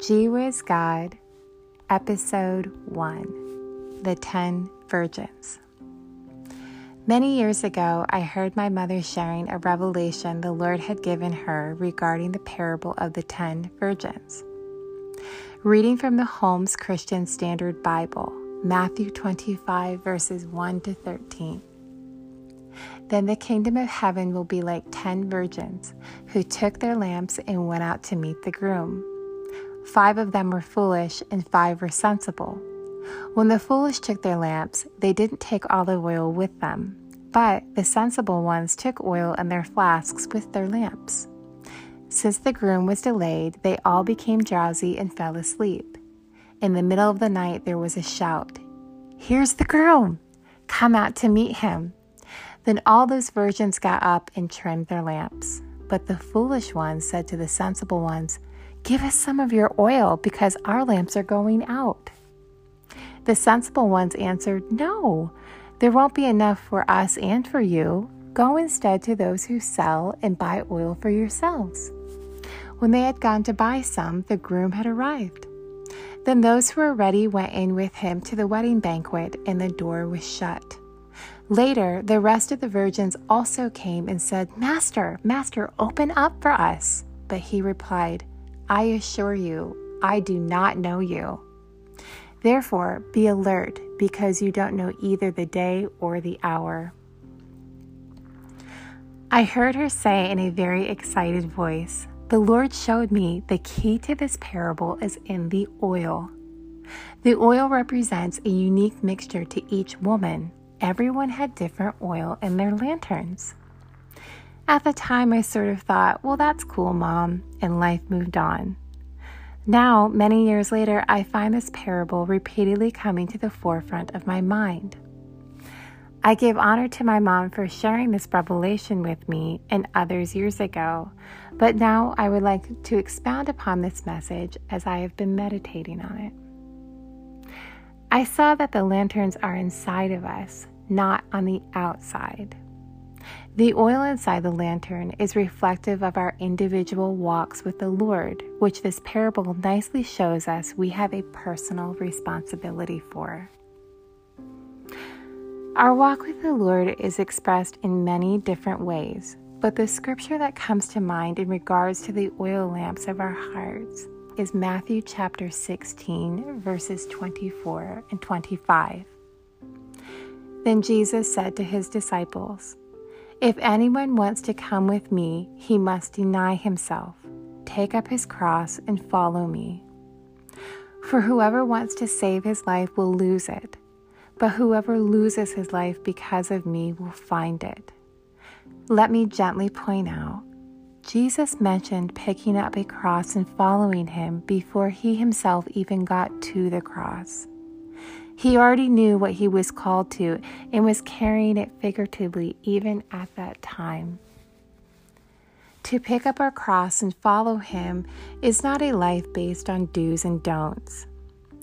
Gee Whiz God, Episode 1 The Ten Virgins. Many years ago, I heard my mother sharing a revelation the Lord had given her regarding the parable of the ten virgins. Reading from the Holman Christian Standard Bible, Matthew 25, verses 1 to 13. Then the kingdom of heaven will be like ten virgins who took their lamps and went out to meet the groom. Five of them were foolish, and five were sensible. When the foolish took their lamps, they didn't take olive oil with them, but the sensible ones took oil in their flasks with their lamps. Since the groom was delayed, they all became drowsy and fell asleep. In the middle of the night, there was a shout Here's the groom! Come out to meet him. Then all those virgins got up and trimmed their lamps. But the foolish ones said to the sensible ones, Give us some of your oil because our lamps are going out. The sensible ones answered, No, there won't be enough for us and for you. Go instead to those who sell and buy oil for yourselves. When they had gone to buy some, the groom had arrived. Then those who were ready went in with him to the wedding banquet, and the door was shut. Later, the rest of the virgins also came and said, Master, Master, open up for us. But he replied, I assure you, I do not know you. Therefore, be alert, because you don't know either the day or the hour. I heard her say in a very excited voice, The Lord showed me the key to this parable is in the oil. The oil represents a unique mixture to each woman. Everyone had different oil in their lanterns. At the time, I sort of thought, well, that's cool, mom, and life moved on. Now, many years later, I find this parable repeatedly coming to the forefront of my mind. I give honor to my mom for sharing this revelation with me and others years ago, but now I would like to expound upon this message as I have been meditating on it. I saw that the lanterns are inside of us, not on the outside. The oil inside the lantern is reflective of our individual walks with the Lord, which this parable nicely shows us we have a personal responsibility for. Our walk with the Lord is expressed in many different ways, but the scripture that comes to mind in regards to the oil lamps of our hearts is Matthew chapter 16, verses 24 and 25. Then Jesus said to his disciples, if anyone wants to come with me, he must deny himself, take up his cross, and follow me. For whoever wants to save his life will lose it, but whoever loses his life because of me will find it. Let me gently point out Jesus mentioned picking up a cross and following him before he himself even got to the cross. He already knew what he was called to and was carrying it figuratively even at that time. To pick up our cross and follow him is not a life based on do's and don'ts.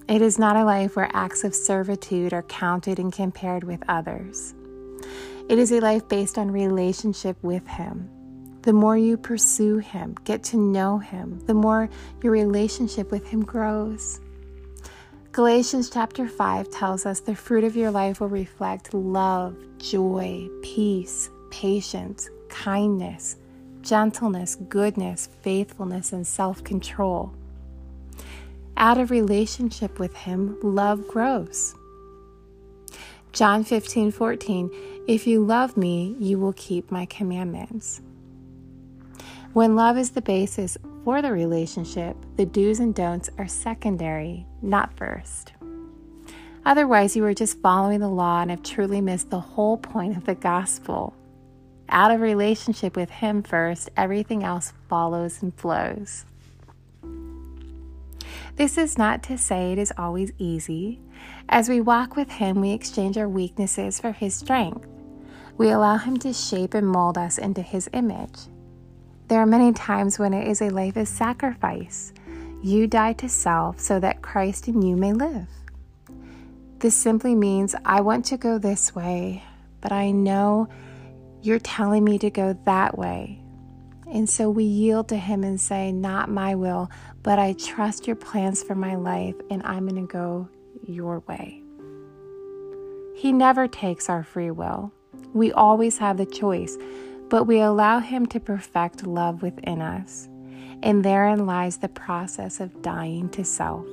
It is not a life where acts of servitude are counted and compared with others. It is a life based on relationship with Him. The more you pursue Him, get to know Him, the more your relationship with Him grows. Galatians chapter 5 tells us the fruit of your life will reflect love, joy, peace, patience, kindness, gentleness, goodness, faithfulness, and self control. Out of relationship with Him, love grows. John 15 14, if you love me, you will keep my commandments. When love is the basis for the relationship, the do's and don'ts are secondary, not first. Otherwise, you are just following the law and have truly missed the whole point of the gospel. Out of relationship with Him first, everything else follows and flows. This is not to say it is always easy. As we walk with Him, we exchange our weaknesses for His strength. We allow Him to shape and mold us into His image. There are many times when it is a life of sacrifice. You die to self so that Christ in you may live. This simply means I want to go this way, but I know you're telling me to go that way. And so we yield to Him and say, Not my will, but I trust your plans for my life, and I'm going to go your way. He never takes our free will. We always have the choice, but we allow Him to perfect love within us. And therein lies the process of dying to self.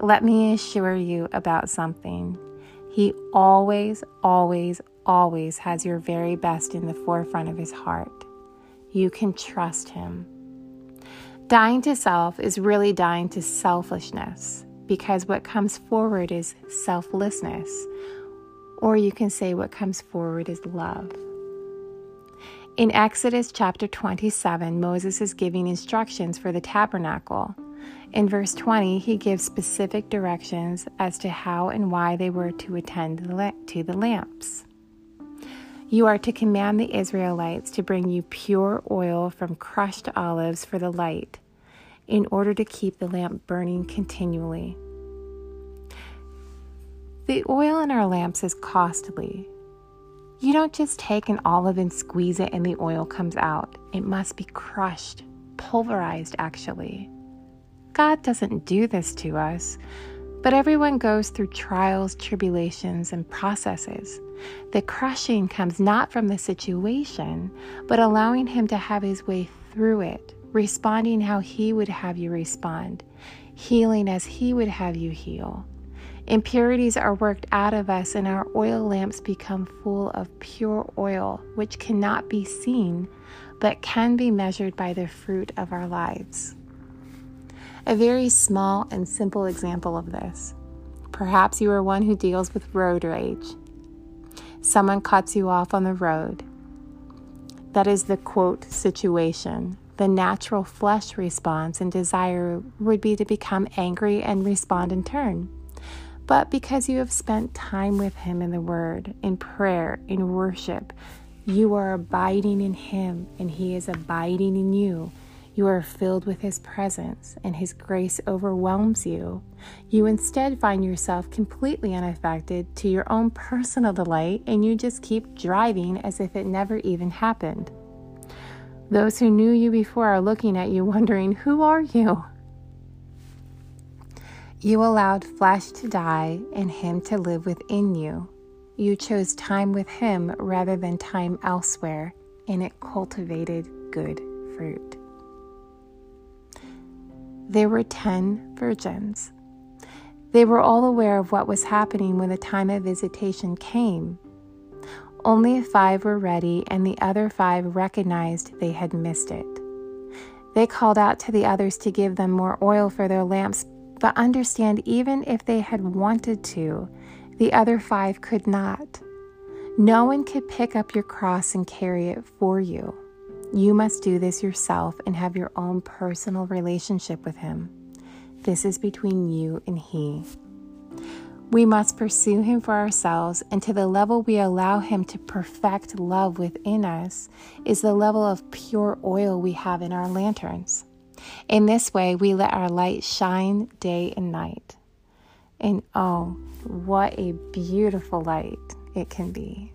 Let me assure you about something. He always, always, always has your very best in the forefront of His heart. You can trust Him. Dying to self is really dying to selfishness because what comes forward is selflessness, or you can say what comes forward is love. In Exodus chapter 27, Moses is giving instructions for the tabernacle. In verse 20, he gives specific directions as to how and why they were to attend to the lamps. You are to command the Israelites to bring you pure oil from crushed olives for the light, in order to keep the lamp burning continually. The oil in our lamps is costly. You don't just take an olive and squeeze it and the oil comes out. It must be crushed, pulverized, actually. God doesn't do this to us, but everyone goes through trials, tribulations, and processes. The crushing comes not from the situation, but allowing Him to have His way through it, responding how He would have you respond, healing as He would have you heal. Impurities are worked out of us, and our oil lamps become full of pure oil, which cannot be seen, but can be measured by the fruit of our lives. A very small and simple example of this. Perhaps you are one who deals with road rage. Someone cuts you off on the road. That is the quote situation. The natural flesh response and desire would be to become angry and respond in turn but because you have spent time with Him in the Word, in prayer, in worship. You are abiding in Him, and He is abiding in you. You are filled with His presence, and His grace overwhelms you. You instead find yourself completely unaffected to your own personal delight, and you just keep driving as if it never even happened. Those who knew you before are looking at you, wondering, Who are you? You allowed flesh to die and Him to live within you. You chose time with Him rather than time elsewhere, and it cultivated good fruit. There were ten virgins. They were all aware of what was happening when the time of visitation came. Only five were ready, and the other five recognized they had missed it. They called out to the others to give them more oil for their lamps, but understand, even if they had wanted to, the other five could not. No one could pick up your cross and carry it for you. You must do this yourself and have your own personal relationship with Him. This is between you and He. We must pursue Him for ourselves, and to the level we allow Him to perfect love within us is the level of pure oil we have in our lanterns. In this way, we let our light shine day and night. And oh, what a beautiful light it can be.